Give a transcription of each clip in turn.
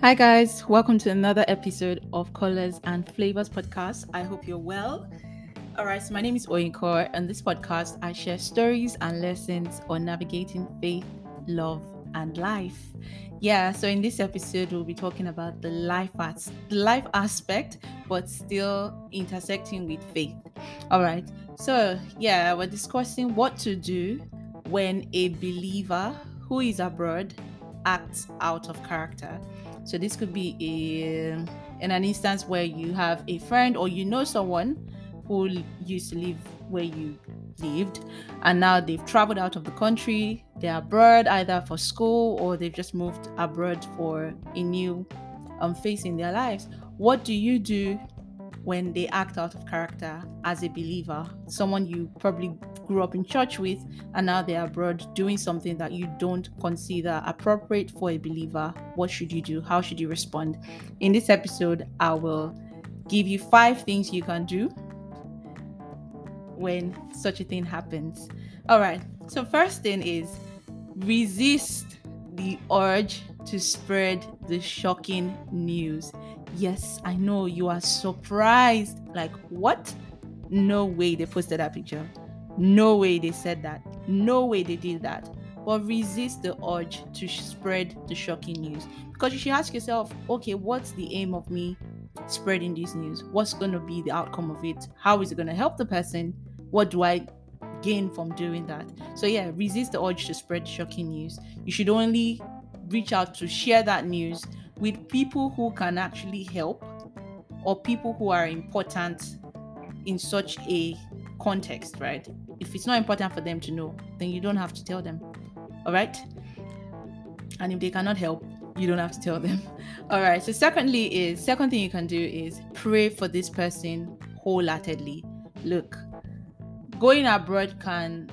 Hi, guys. Welcome to another episode of Colors and Flavors podcast. I hope you're well. All right, so my name is Oyinkor, and this podcast I share stories and lessons on navigating faith, love, and life. Yeah, so in this episode, we'll be talking about the life as- the life aspect, but still intersecting with faith. All right, so yeah, we're discussing what to do when a believer who is abroad acts out of character. So this could be a, in an instance where you have a friend or you know someone who used to live where you lived and now they've traveled out of the country they're abroad either for school or they've just moved abroad for a new um, phase in their lives. What do you do when they act out of character as a believer, someone you probably grew up in church with, and now they're abroad doing something that you don't consider appropriate for a believer, what should you do? How should you respond? In this episode, I will give you five things you can do when such a thing happens. All right, so first thing is resist the urge to spread the shocking news. Yes, I know you are surprised. Like, what? No way they posted that picture. No way they said that. No way they did that. But resist the urge to spread the shocking news. Because you should ask yourself, okay, what's the aim of me spreading this news? What's going to be the outcome of it? How is it going to help the person? What do I gain from doing that? So, yeah, resist the urge to spread shocking news. You should only reach out to share that news with people who can actually help or people who are important in such a context, right? If it's not important for them to know, then you don't have to tell them. All right? And if they cannot help, you don't have to tell them. All right. So secondly is second thing you can do is pray for this person wholeheartedly. Look, going abroad can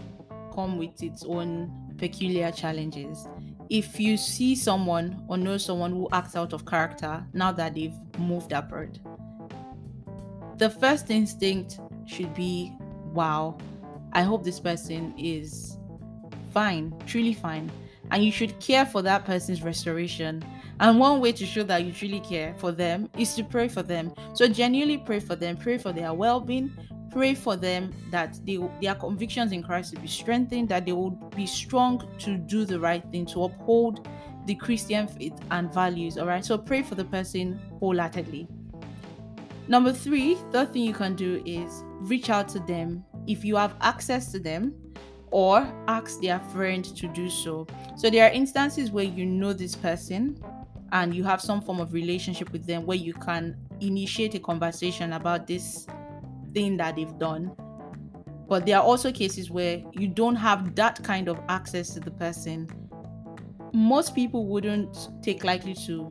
come with its own peculiar challenges if you see someone or know someone who acts out of character now that they've moved abroad, the first instinct should be wow, I hope this person is fine, truly fine. And you should care for that person's restoration. And one way to show that you truly care for them is to pray for them. So, genuinely pray for them, pray for their well being, pray for them that they, their convictions in Christ will be strengthened, that they will be strong to do the right thing, to uphold the Christian faith and values. All right. So pray for the person wholeheartedly. Number three, third thing you can do is reach out to them if you have access to them or ask their friend to do so. So there are instances where you know this person and you have some form of relationship with them where you can initiate a conversation about this thing that they've done. But there are also cases where you don't have that kind of access to the person. Most people wouldn't take likely to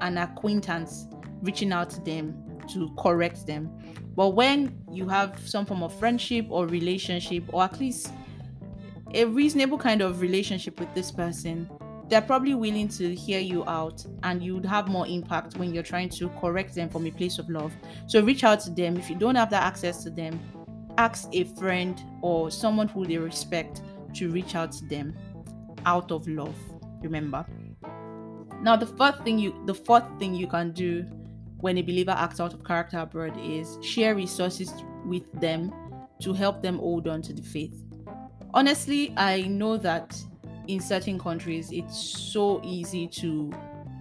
an acquaintance reaching out to them to correct them. But when you have some form of friendship or relationship, or at least a reasonable kind of relationship with this person, they're probably willing to hear you out and you'd have more impact when you're trying to correct them from a place of love. So reach out to them. If you don't have that access to them, ask a friend or someone who they respect to reach out to them out of love. Remember. Now the fourth thing you the fourth thing you can do when a believer acts out of character abroad is share resources with them to help them hold on to the faith. Honestly, I know that in certain countries, it's so easy to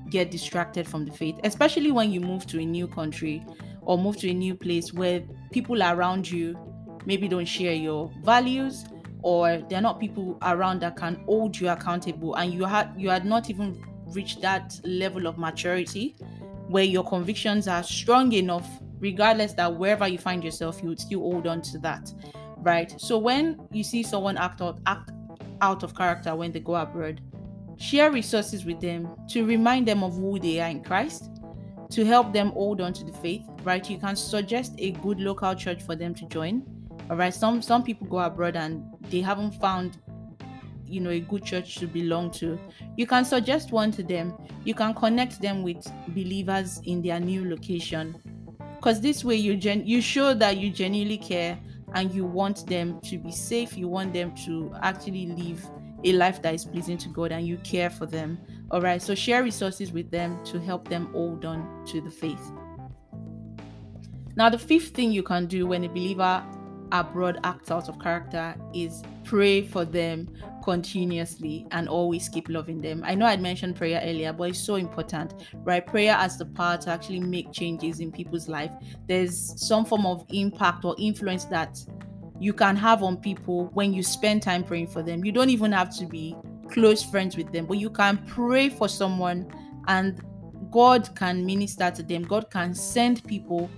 get distracted from the faith, especially when you move to a new country or move to a new place where people around you maybe don't share your values or they're not people around that can hold you accountable and you had you had not even reached that level of maturity where your convictions are strong enough regardless that wherever you find yourself you would still hold on to that right so when you see someone act out act out of character when they go abroad. Share resources with them to remind them of who they are in Christ, to help them hold on to the faith, right? You can suggest a good local church for them to join. All right, some some people go abroad and they haven't found you know a good church to belong to you can suggest one to them you can connect them with believers in their new location because this way you gen you show that you genuinely care and you want them to be safe, you want them to actually live a life that is pleasing to God and you care for them. All right, so share resources with them to help them hold on to the faith. Now, the fifth thing you can do when a believer abroad acts out of character is pray for them continuously and always keep loving them. I know I'd mentioned prayer earlier, but it's so important, right? Prayer has the power to actually make changes in people's life. There's some form of impact or influence that you can have on people when you spend time praying for them. You don't even have to be close friends with them, but you can pray for someone and God can minister to them. God can send people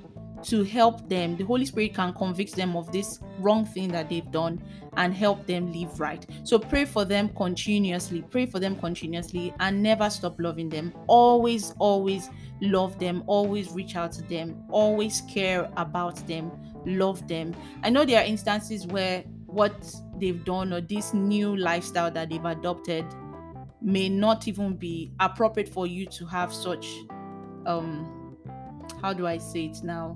to help them. The Holy Spirit can convict them of this wrong thing that they've done and help them live right. So pray for them continuously. Pray for them continuously and never stop loving them. Always, always love them. Always reach out to them. Always care about them. Love them. I know there are instances where what they've done or this new lifestyle that they've adopted may not even be appropriate for you to have such um how do i say it now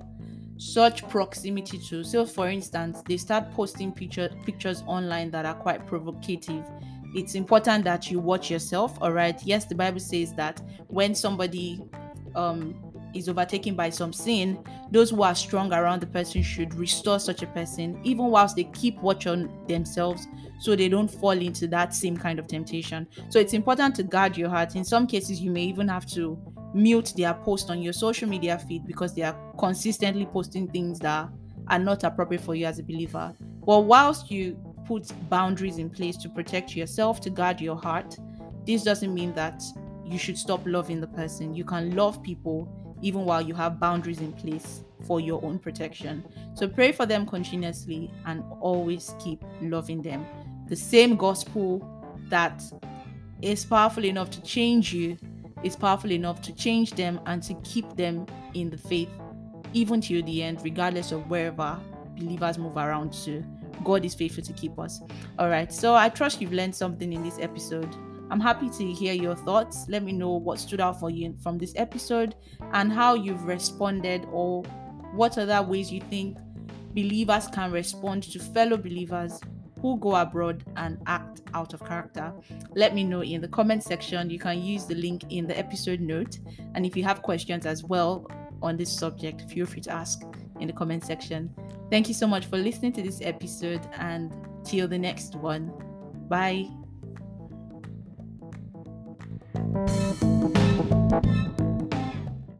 such proximity to so for instance they start posting picture, pictures online that are quite provocative it's important that you watch yourself all right yes the bible says that when somebody um is overtaken by some sin, those who are strong around the person should restore such a person, even whilst they keep watch on themselves so they don't fall into that same kind of temptation. So it's important to guard your heart. In some cases, you may even have to mute their post on your social media feed because they are consistently posting things that are not appropriate for you as a believer. Well, whilst you put boundaries in place to protect yourself, to guard your heart, this doesn't mean that you should stop loving the person. You can love people even while you have boundaries in place for your own protection. So pray for them continuously and always keep loving them. The same gospel that is powerful enough to change you is powerful enough to change them and to keep them in the faith even till the end, regardless of wherever believers move around to. God is faithful to keep us. All right, so I trust you've learned something in this episode. I'm happy to hear your thoughts. Let me know what stood out for you from this episode and how you've responded, or what other ways you think believers can respond to fellow believers who go abroad and act out of character. Let me know in the comment section. You can use the link in the episode note. And if you have questions as well on this subject, feel free to ask in the comment section. Thank you so much for listening to this episode and till the next one. Bye.